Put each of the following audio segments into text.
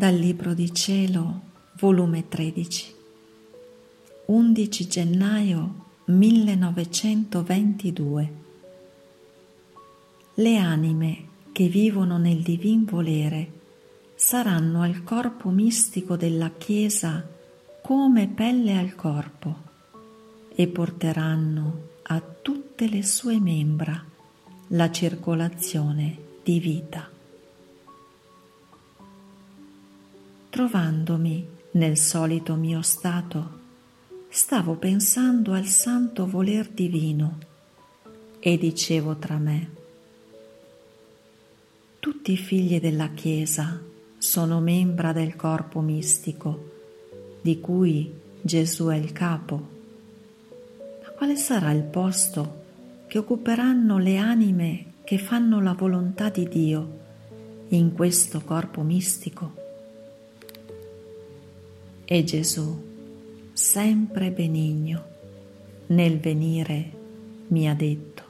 Dal Libro di Cielo, volume 13, 11 gennaio 1922. Le anime che vivono nel divin volere saranno al corpo mistico della Chiesa come pelle al corpo e porteranno a tutte le sue membra la circolazione di vita. Trovandomi nel solito mio stato, stavo pensando al santo voler divino e dicevo tra me, tutti i figli della Chiesa sono membra del corpo mistico, di cui Gesù è il capo. Ma quale sarà il posto che occuperanno le anime che fanno la volontà di Dio in questo corpo mistico? E Gesù, sempre benigno, nel venire mi ha detto,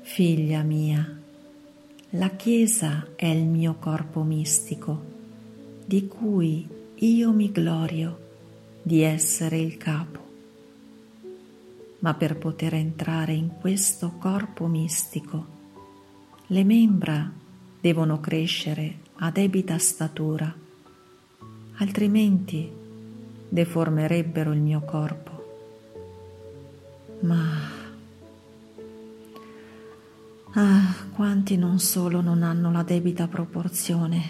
Figlia mia, la Chiesa è il mio corpo mistico, di cui io mi glorio di essere il capo. Ma per poter entrare in questo corpo mistico, le membra devono crescere a debita statura altrimenti deformerebbero il mio corpo. Ma... Ah, quanti non solo non hanno la debita proporzione,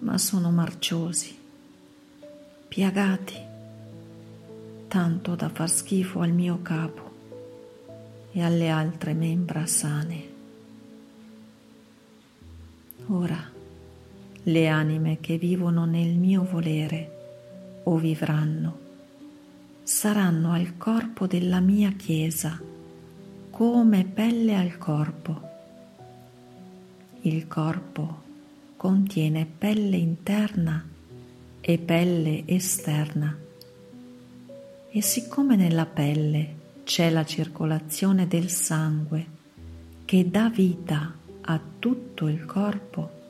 ma sono marciosi, piagati, tanto da far schifo al mio capo e alle altre membra sane. Ora, le anime che vivono nel mio volere o vivranno, saranno al corpo della mia Chiesa come pelle al corpo. Il corpo contiene pelle interna e pelle esterna e siccome nella pelle c'è la circolazione del sangue che dà vita a tutto il corpo,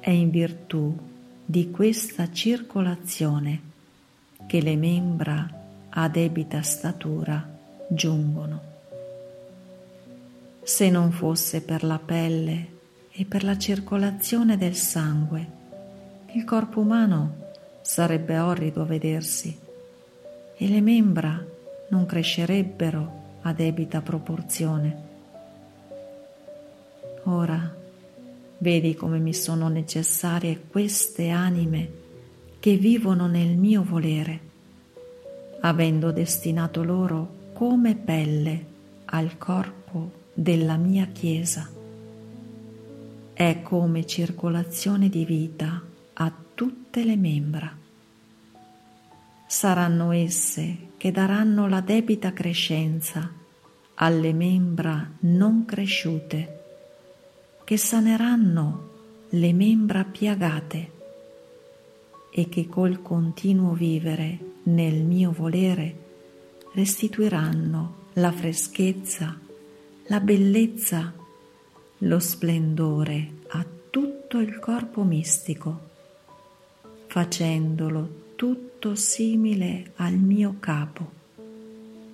è in virtù di questa circolazione che le membra a debita statura giungono. Se non fosse per la pelle e per la circolazione del sangue, il corpo umano sarebbe orrido a vedersi e le membra non crescerebbero a debita proporzione. Ora, Vedi come mi sono necessarie queste anime che vivono nel mio volere, avendo destinato loro come pelle al corpo della mia Chiesa. È come circolazione di vita a tutte le membra. Saranno esse che daranno la debita crescenza alle membra non cresciute che saneranno le membra piagate e che col continuo vivere nel mio volere restituiranno la freschezza, la bellezza, lo splendore a tutto il corpo mistico, facendolo tutto simile al mio capo,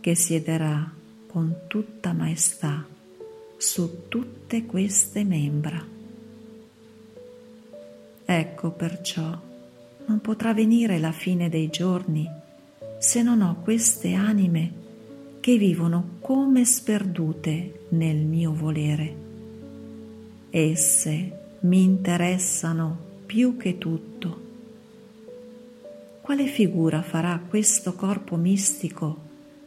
che siederà con tutta maestà su tutte queste membra. Ecco perciò non potrà venire la fine dei giorni se non ho queste anime che vivono come sperdute nel mio volere. Esse mi interessano più che tutto. Quale figura farà questo corpo mistico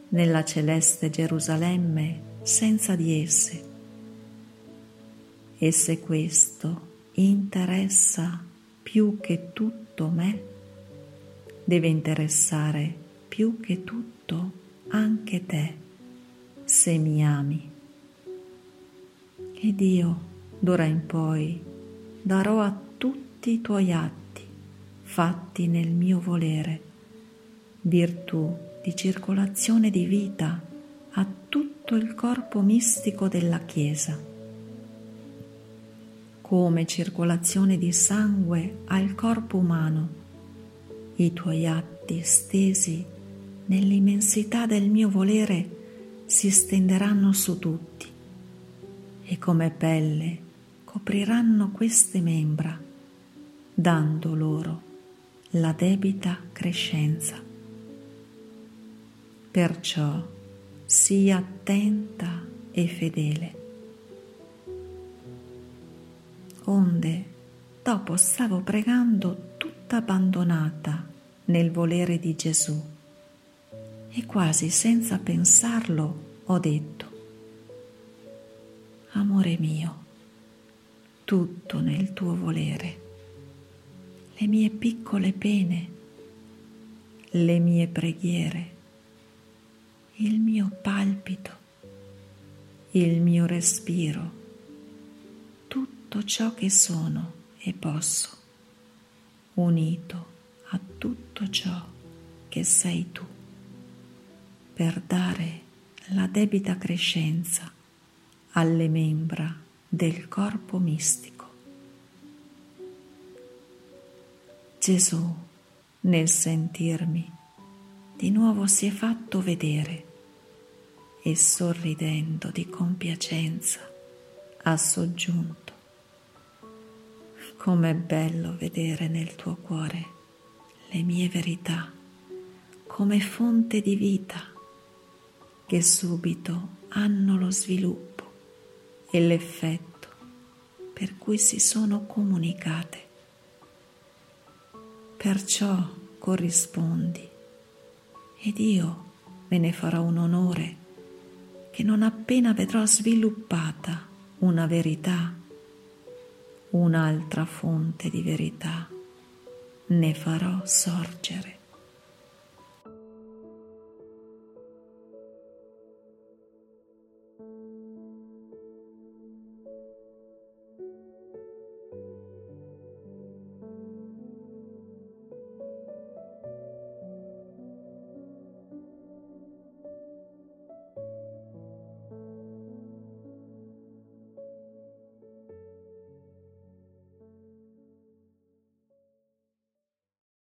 nella celeste Gerusalemme senza di esse? E se questo interessa più che tutto me, deve interessare più che tutto anche te, se mi ami. Ed io, d'ora in poi, darò a tutti i tuoi atti, fatti nel mio volere, virtù di circolazione di vita a tutto il corpo mistico della Chiesa come circolazione di sangue al corpo umano, i tuoi atti stesi nell'immensità del mio volere si stenderanno su tutti e come pelle copriranno queste membra, dando loro la debita crescenza. Perciò sii attenta e fedele onde dopo stavo pregando tutta abbandonata nel volere di Gesù. E quasi senza pensarlo ho detto, Amore mio, tutto nel tuo volere, le mie piccole pene, le mie preghiere, il mio palpito, il mio respiro, tutto ciò che sono e posso, unito a tutto ciò che sei tu, per dare la debita crescenza alle membra del corpo mistico. Gesù, nel sentirmi, di nuovo si è fatto vedere e sorridendo di compiacenza ha soggiunto Com'è bello vedere nel tuo cuore le mie verità come fonte di vita che subito hanno lo sviluppo e l'effetto per cui si sono comunicate. Perciò corrispondi ed io me ne farò un onore che non appena vedrò sviluppata una verità un'altra fonte di verità ne farò sorgere.